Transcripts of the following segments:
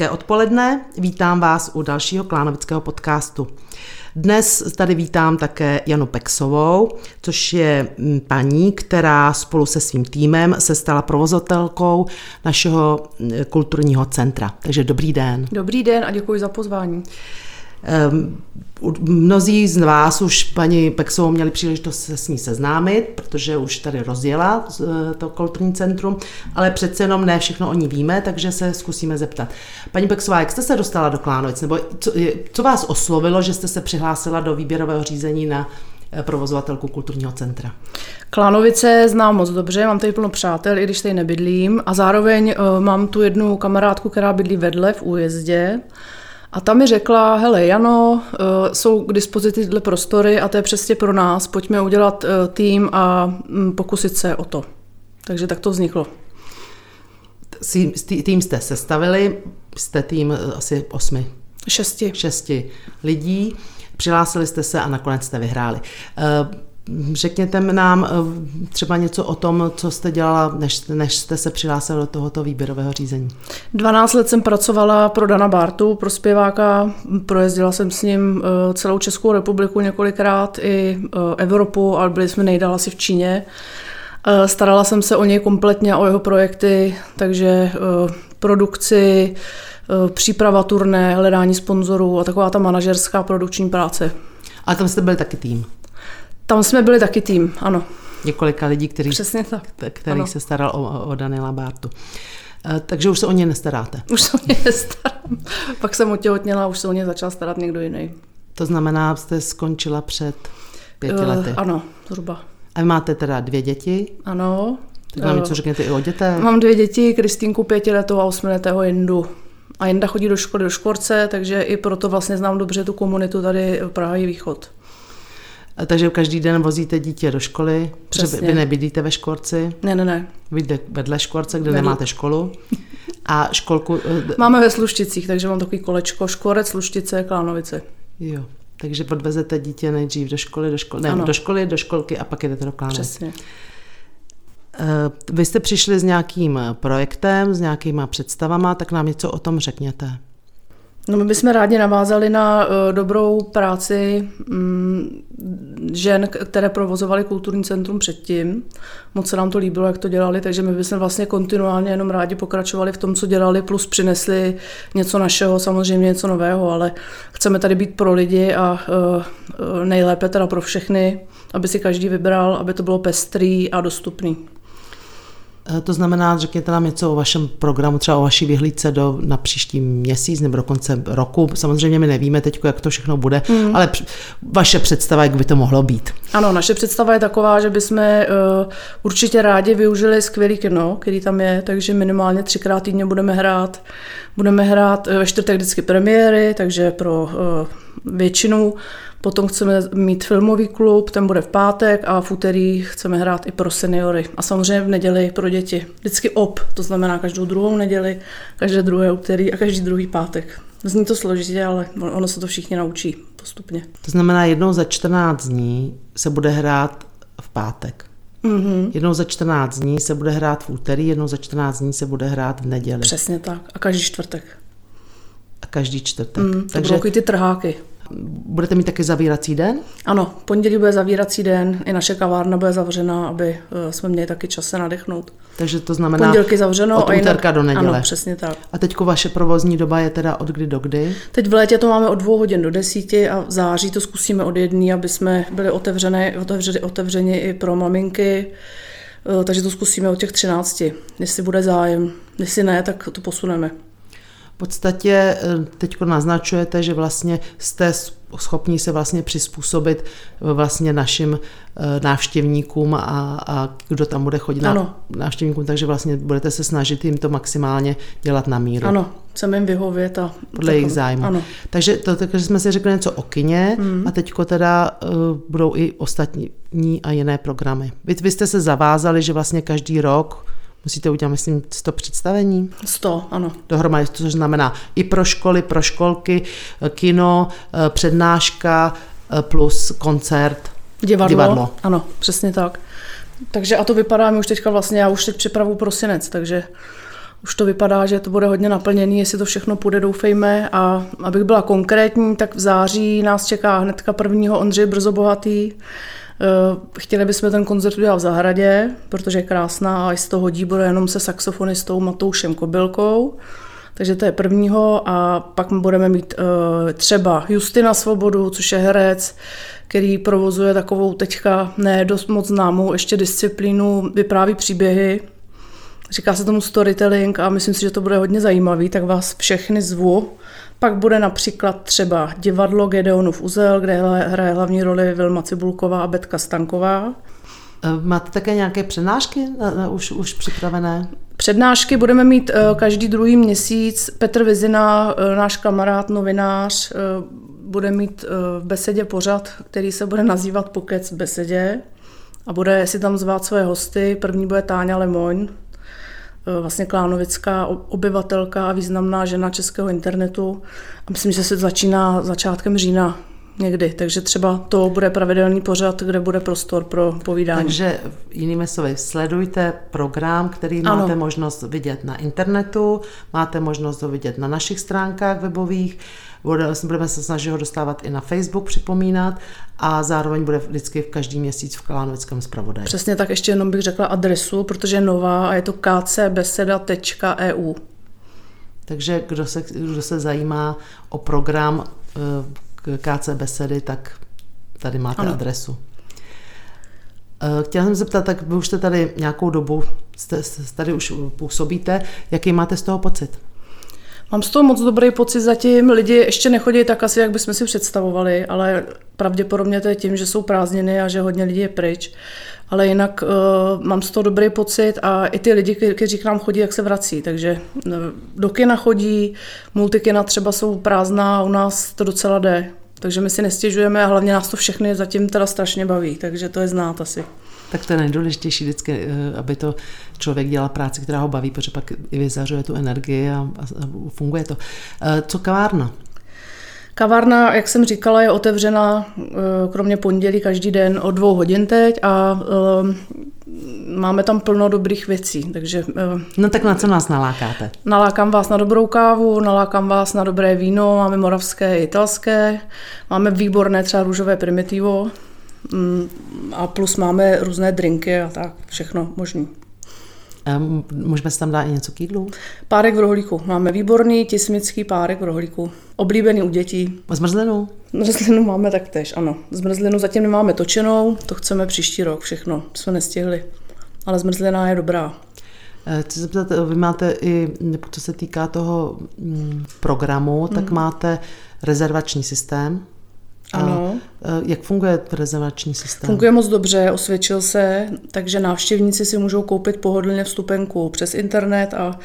Hezké odpoledne, vítám vás u dalšího klánovického podcastu. Dnes tady vítám také Janu Pexovou, což je mm, paní, která spolu se svým týmem se stala provozatelkou našeho mm, kulturního centra. Takže dobrý den. Dobrý den a děkuji za pozvání. Ehm, mnozí z vás už paní Pexovou měli příležitost se s ní seznámit, protože už tady rozjela eh, to kulturní centrum, ale přece jenom ne všechno o ní víme, takže se zkusíme zeptat. Paní Pexová, jak jste se dostala do Klánovic, nebo co, co vás oslovilo, že jste se přihlásila do výběrového řízení na eh, provozovatelku kulturního centra? Klánovice znám moc dobře, mám tady plno přátel, i když tady nebydlím a zároveň uh, mám tu jednu kamarádku, která bydlí vedle v újezdě a ta mi řekla, hele Jano, eh, jsou k dispozici tyhle prostory a to je přesně pro nás, pojďme udělat eh, tým a mm, pokusit se o to. Takže tak to vzniklo. Tým jste sestavili, jste tým eh, asi osmi. Šesti. Šesti lidí. Přihlásili jste se a nakonec jste vyhráli. Řekněte nám eh, třeba něco o tom, co jste dělala, než, než jste se přihlásila do tohoto výběrového řízení. 12 let jsem pracovala pro Dana Bartu, pro zpěváka. Projezdila jsem s ním eh, celou Českou republiku několikrát, i eh, Evropu, ale byli jsme nejdál asi v Číně. Starala jsem se o něj kompletně, o jeho projekty, takže produkci, příprava turné, hledání sponzorů a taková ta manažerská produkční práce. A tam jste byli taky tým? Tam jsme byli taky tým, ano. Několika lidí, který, Přesně tak. který ano. se staral o, o Daniela Bartu. Eh, takže už se o ně nestaráte? Už se o ně nestarám. Pak jsem otěhotněla a už se o ně začal starat někdo jiný. To znamená, jste skončila před pěti uh, lety? Ano, zhruba. A máte teda dvě děti? Ano. Tak nám uh, něco řekněte i o dětech. Mám dvě děti, Kristýnku pětiletou a osmiletého Jendu. A Jenda chodí do školy do Škvorce, takže i proto vlastně znám dobře tu komunitu tady v Praha Východ. Takže každý den vozíte dítě do školy, Přesně. vy nebydlíte ve Škvorci. Ne, ne, ne. Vy jde vedle Škvorce, kde vedle. nemáte školu. A školku... Eh, Máme ve Slušticích, takže mám takový kolečko. Škvorec, Sluštice, Klánovice. Jo, takže podvezete dítě nejdřív do školy, do školy, ne, do školy, do školky a pak jdete do Klánovic. Přesně. Eh, vy jste přišli s nějakým projektem, s nějakýma představama, tak nám něco o tom řekněte. No my bychom rádi navázali na uh, dobrou práci um, žen, které provozovaly kulturní centrum předtím. Moc se nám to líbilo, jak to dělali, takže my bychom vlastně kontinuálně jenom rádi pokračovali v tom, co dělali, plus přinesli něco našeho, samozřejmě něco nového, ale chceme tady být pro lidi a uh, nejlépe teda pro všechny, aby si každý vybral, aby to bylo pestrý a dostupný. Eh, to znamená, řekněte nám něco o vašem programu, třeba o vaší vyhlídce do, na příští měsíc nebo do konce roku. Samozřejmě my nevíme teď, jak to všechno bude, mm. ale vaše představa, jak by to mohlo být. Ano, naše představa je taková, že bychom uh, určitě rádi využili skvělý kino, který tam je, takže minimálně třikrát týdně budeme hrát. Budeme hrát eh, ve čtvrtek vždycky premiéry, takže pro uh, většinu Potom chceme mít filmový klub, ten bude v pátek a v úterý chceme hrát i pro seniory. A samozřejmě v neděli pro děti. Vždycky op, to znamená každou druhou neděli, každé druhé úterý a každý druhý pátek. Zní to složitě, ale ono se to všichni naučí postupně. To znamená, jednou za 14 dní se bude hrát v pátek. Mm-hmm. Jednou za 14 dní se bude hrát v úterý, jednou za 14 dní se bude hrát v neděli. Přesně tak. A každý čtvrtek. A každý čtvrtek. Mm, to Takže... budou ty trháky. Budete mít taky zavírací den? Ano, pondělí bude zavírací den, i naše kavárna bude zavřena, aby eh, jsme měli taky čas se nadechnout. Takže to znamená Pondělky zavřeno od úterka do neděle. Ano, přesně tak. A teď vaše provozní doba je teda od kdy do kdy? Teď v létě to máme od dvou hodin do desíti a v září to zkusíme od jedné, aby jsme byli otevřené, otevřeni, otevřeni i pro maminky. Eh, takže to zkusíme od těch třinácti, jestli bude zájem. Jestli ne, tak to posuneme podstatě eh, teď naznačujete, že vlastně jste schopni se vlastně přizpůsobit eh, vlastně našim eh, návštěvníkům a, a kdo tam bude chodit ano. na návštěvníkům, takže vlastně budete se snažit jim to maximálně dělat na míru. Ano, chceme jim vyhovět a... Podle jejich zájmu. Ano. Takže to, takže jsme si řekli něco o kině hmm. a teďko teda uh, budou i ostatní a jiné programy. Vy, vy jste se zavázali, že vlastně každý rok Musíte udělat, myslím, 100 představení? 100, ano. Dohromady, což znamená i pro školy, pro školky, kino, eh, přednáška eh, plus koncert. Divadlo, divadlo. Ano, přesně tak. Takže a to vypadá mi už teďka vlastně, já už teď připravu prosinec, takže Už to vypadá, že to bude hodně naplněný, jestli to všechno půjde, doufejme. A abych byla konkrétní, tak v září nás čeká hnedka prvního Ondřej Brzo Bohatý. Eh, chtěli bychom ten koncert udělat v zahradě, protože je krásná a jestli to hodí, bude jenom se saxofonistou Matoušem Kobylkou. Takže to je prvního a pak budeme mít uh, třeba Justina Svobodu, což je herec, který provozuje takovou teďka ne dost moc známou ještě disciplínu, vypráví příběhy. Říká se tomu storytelling a myslím si, že to bude hodně zajímavý, tak vás všechny zvu. Pak bude například třeba divadlo Gedeonův uzel, kde hraje hlavní roli Vilma Cibulková a Betka Stanková. Eh, máte také nějaké přednášky na, na, už, už připravené? Přednášky budeme mít uh, každý druhý měsíc. Petr Vizina, uh, náš kamarád, novinář, uh, bude mít v besedě pořad, který se bude nazývat Pokec v besedě a bude si tam zvát své hosty. První bude Táňa Lemoň, vlastně klánovická obyvatelka a významná žena českého internetu. A myslím, že se začíná začátkem října někdy, takže třeba to bude pravidelný pořad, kde bude prostor pro povídání. Takže jinými slovy, sledujte program, který ano. máte možnost vidět na internetu, máte možnost ho vidět na našich stránkách webových, budeme se snažit ho dostávat i na Facebook, připomínat a zároveň bude vždycky v každý měsíc v Kalánovickém zpravodaji. Přesně tak, ještě jenom bych řekla adresu, protože je nová a je to kcbeseda.eu. Takže kdo se, kdo se zajímá o program eh, KC Besedy, tak tady máte ano. adresu. Eh, chtěla jsem se zeptat, tak vy už jste tady nějakou dobu, jste, tady už působíte, jaký máte z toho pocit? Mám z toho moc dobrý pocit zatím. Lidi ještě nechodí tak asi, jak bychom si představovali, ale pravděpodobně to je tím, že jsou prázdniny a že hodně lidí je pryč. Ale jinak uh, mám z toho dobrý pocit a i ty lidi, kteří k nám chodí, jak se vrací. Takže uh, do kina chodí, multikina třeba jsou prázdná u nás to docela jde. Takže my si nestěžujeme a hlavně nás to všechny zatím teda strašně baví, takže to je znát asi. Tak to je nejdůležitější vždycky, eh, aby to člověk dělal práci, která ho baví, protože pak i vyzařuje tu energii a, a funguje to. Co kavárna? Kavárna, jak jsem říkala, je otevřena eh, kromě pondělí každý den od dvou hodin teď a eh, máme tam plno dobrých věcí. Takže, eh, no tak na co nás nalákáte? Nalákám vás na dobrou kávu, nalákám vás na dobré víno, máme moravské i italské, máme výborné třeba růžové primitivo mm, a plus máme různé drinky a tak, všechno možný. Můžeme si tam dát i něco k jídlu? Párek v rohlíku. Máme výborný tismický párek v rohlíku. Oblíbený u dětí. A zmrzlinu? Zmrzlinu máme taktéž, ano. Zmrzlinu zatím nemáme točenou, to chceme příští rok všechno. Jsme nestihli. Ale zmrzlina je dobrá. Eh, chci se zeptat, vy máte i, co se týká toho mm, programu, tak mm. máte rezervační systém. Ano. A jak funguje rezervační systém? Funguje moc dobře, osvědčil se, takže návštěvníci si můžou koupit pohodlně vstupenku přes internet a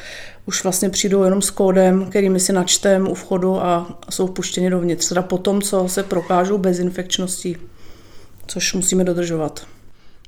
už vlastně přijdou jenom s kódem, který my si načtem u vchodu a jsou vpuštěni dovnitř. Teda potom, co se prokážou bezinfekčností, což musíme dodržovat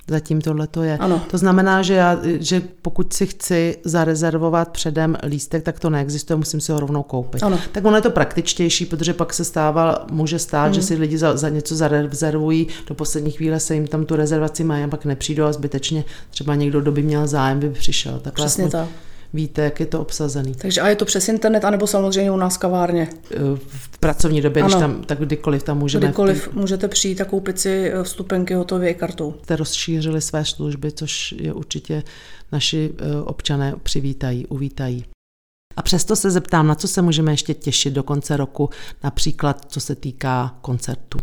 zatím tohle to je. Ano. To znamená, že, já, že pokud si chci zarezervovat předem lístek, tak to neexistuje, musím si ho rovnou koupit. Ano. Tak ono je to praktičtější, protože pak se stává, může stát, hmm. že si lidi za, za něco zarezervují, do poslední chvíle se jim tam tu rezervaci mají a pak nepřijdou a zbytečně třeba někdo, kdo by měl zájem, by přišel. Tak Přesně tak víte, jak je to obsazený. Takže a je to přes internet, anebo samozřejmě u nás kavárně? V pracovní době, ano. když tam, tak kdykoliv tam můžeme. Kdykoliv tý... můžete přijít a koupit si eh, vstupenky hotově kartou. Jste rozšířili své služby, což je určitě naši eh, občané přivítají, uvítají. A přesto se zeptám, na co se můžeme ještě těšit do konce roku, například co se týká koncertu.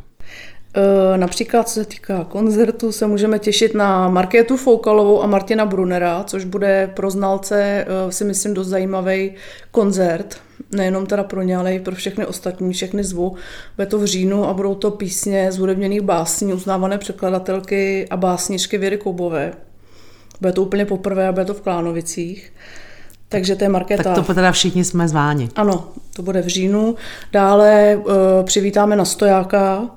Eh, například, co se týká koncertu, se můžeme těšit na Markétu Foukalovou a Martina Brunera, což bude pro znalce, eh, si myslím, dost zajímavý koncert. Nejenom teda pro ně, ale i pro všechny ostatní, všechny zvu. Bude to v říjnu a budou to písně z hudebněných básní, uznávané překladatelky a básničky Věry Koubové. Bude to úplně poprvé a bude to v Klánovicích. Takže to je Markéta. Tak to teda všichni jsme zváni. Ano, to bude v říjnu. Dále uh, přivítáme na stojáka,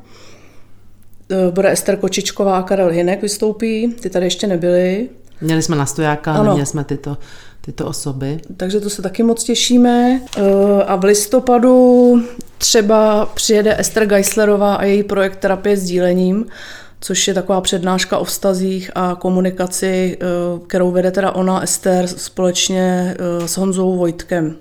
bude Ester Kočičková a Karel Hinek vystoupí, ty tady ještě nebyly. Měli jsme na stojáka, ano. neměli jsme tyto, tyto osoby. Takže to se taky moc těšíme. Eh, a v listopadu třeba přijede Ester Geislerová a její projekt Terapie s dílením, což je taková přednáška o vztazích a komunikaci, eh, kterou vede teda ona, Ester, společně eh, s Honzou Vojtkem.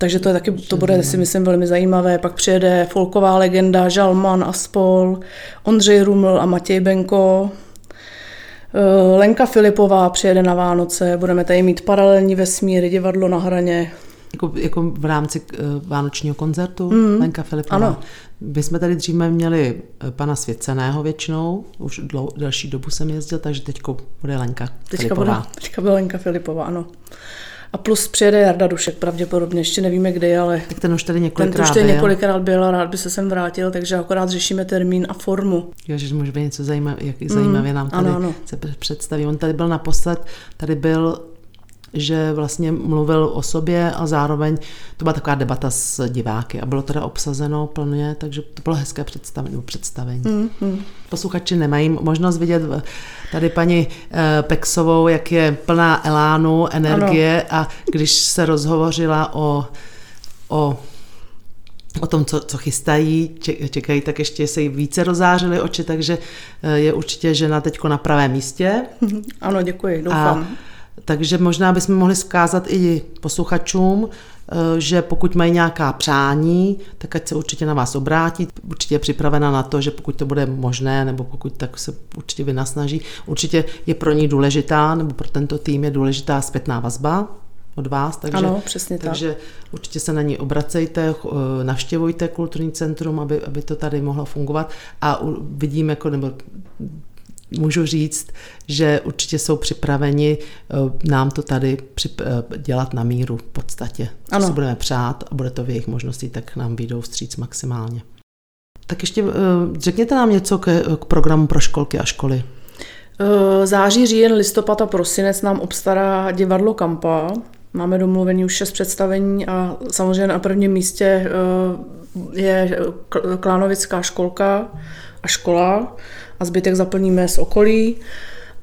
Takže to je taky, to bude si myslím velmi zajímavé. Pak přijede folková legenda Žalman a spol, Ondřej Ruml a Matěj Benko, eh, Lenka Filipová přijede na Vánoce, budeme tady mít paralelní vesmíry, divadlo na hraně. Jako, jako v rámci uh, vánočního koncertu mm. Lenka Filipová. Ano. My jsme tady dříve měli eh, pana Svěceného většinou, už dlou, delší dobu jsem jezdil, takže teď bude Lenka teďka Filipová. Bude, teďka bude Lenka Filipová, ano. A plus přijede Jarda Dušek pravděpodobně, ještě nevíme kdy, ale... Tak ten už tady několikrát ten už tady několikrát byl a rád by se sem vrátil, takže akorát řešíme termín a formu. Jo, že může být něco zajímavé, jak zajímavě mm, nám tady ano, ano. se představí. On tady byl naposled, tady byl že vlastně mluvil o sobě a zároveň to byla taková debata s diváky a bylo teda obsazeno plně, takže to bylo hezké představení. představení. Mm, mm. Posluchači nemají možnost vidět tady paní eh, Pexovou, jak je plná elánu, energie ano. a když se rozhovořila o, o o tom, co, co chystají, čekají, tak ještě se jí více rozářily oči, takže eh, je určitě žena teď na pravém místě. Ano, děkuji, doufám. A takže možná bychom mohli zkázat i posluchačům, eh, že pokud mají nějaká přání, tak ať se určitě na vás obrátí. Určitě je připravena na to, že pokud to bude možné, nebo pokud tak se určitě vynasnaží. Určitě je pro ní důležitá, nebo pro tento tým je důležitá zpětná vazba od vás. Takže, ano, přesně tak. Takže určitě se na ní obracejte, eh, navštěvujte kulturní centrum, aby, aby to tady mohlo fungovat a vidím, jako, nebo můžu říct, že určitě jsou připraveni eh, nám to tady eh, dělat na míru v podstatě. Co ano. si budeme přát a bude to v jejich možnosti, tak nám vyjdou vstříc maximálně. Tak ještě eh, řekněte nám něco k, k programu pro školky a školy. Září, říjen, listopad a prosinec nám obstará divadlo Kampa. Máme domluvený už šest představení a samozřejmě na prvním místě je Klánovická školka a škola a zbytek zaplníme z okolí.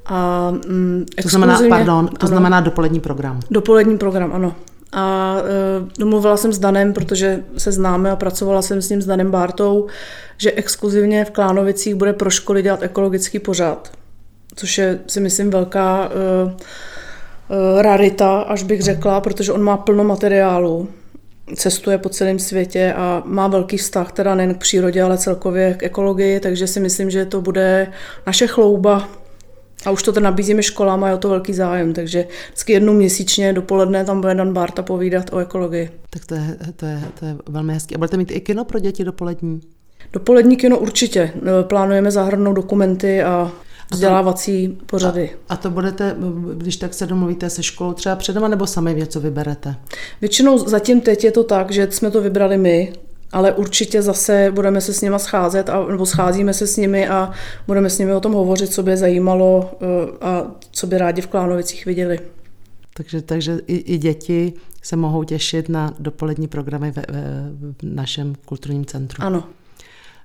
A, mm, to znamená, pardon, to ano, znamená dopolední program. Dopolední program, ano. A e, domluvila jsem s Danem, protože se známe a pracovala jsem s ním s Danem Bartou, že exkluzivně v Klánovicích bude pro školy dělat ekologický pořad, což je si myslím velká e, e, rarita, až bych řekla, protože on má plno materiálu cestuje po celém světě a má velký vztah teda nejen k přírodě, ale celkově k ekologii, takže si myslím, že to bude naše chlouba a už to tady nabízíme školám a je o to velký zájem, takže vždycky jednou měsíčně dopoledne tam bude Dan Barta povídat o ekologii. Tak to je, to je, to je velmi hezké. A budete mít i kino pro děti dopolední? Dopolední kino určitě. Plánujeme zahrnout dokumenty a vzdělávací pořady. A, to budete, když tak se domluvíte se školou třeba předem, nebo sami něco vyberete? Většinou zatím teď je to tak, že jsme to vybrali my, ale určitě zase budeme se s nimi scházet, a, nebo scházíme se s nimi a budeme s nimi o tom hovořit, co by je zajímalo eh, a co by rádi v Klánovicích viděli. Takže, takže i, i děti se mohou těšit na dopolední programy ve, ve, v našem kulturním centru. Ano.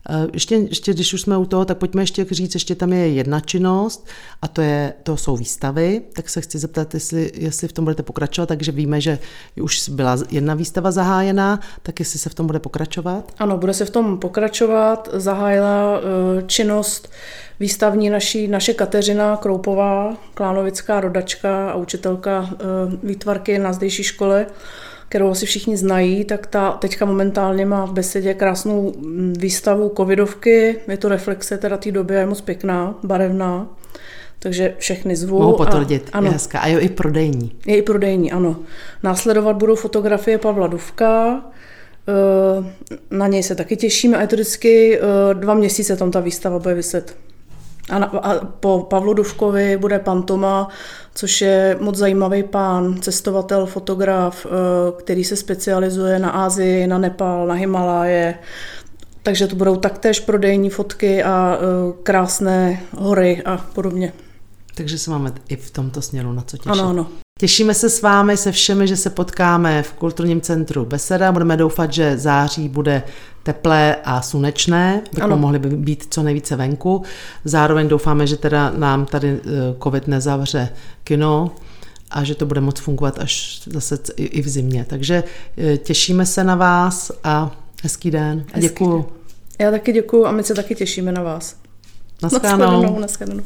Eh, ještě, ještě, když už jsme u toho, tak pojďme ještě říct, ještě tam je jedna činnost a to, je, to jsou výstavy, tak se chci zeptat, jestli, jestli v tom budete pokračovat, takže víme, že už byla jedna výstava zahájená, tak jestli se v tom bude pokračovat? Ano, bude se v tom pokračovat, zahájila eh, činnost výstavní naší, naše Kateřina Kroupová, klánovická rodačka a učitelka eh, výtvarky na zdejší škole, kterou asi všichni znají, tak ta teďka momentálně má v besedě krásnou výstavu covidovky. Je to reflexe teda té doby, je moc pěkná, barevná. Takže všechny zvu. Mohu potvrdit, a, ano. je hezká. A je i prodejní. Je i prodejní, ano. Následovat budou fotografie Pavla Duvka, eh, na něj se taky těšíme a je to vždycky eh, dva měsíce tam ta výstava bude vyset. A, na, a po Pavlu Duvkovi bude Pantoma, což je moc zajímavý pán, cestovatel, fotograf, eh, který se specializuje na Asii, na Nepal, na Himaláje. Takže to budou taktéž prodejní fotky a eh, krásné hory a podobně. Takže se máme i v tomto směru na co těšit. Ano, ano. Těšíme se s vámi, se všemi, že se potkáme v kulturním centru Beseda. Budeme doufat, že září bude teplé a slunečné, bychom mohli být co nejvíce venku. Zároveň doufáme, že teda nám tady eh, covid nezavře kino a že to bude moc fungovat až zase i v zimě. Takže eh, těšíme se na vás a hezký den. A děkuju. Já taky děkuju a my se taky těšíme na vás. Naschledanou. Naschledanou. naschledanou.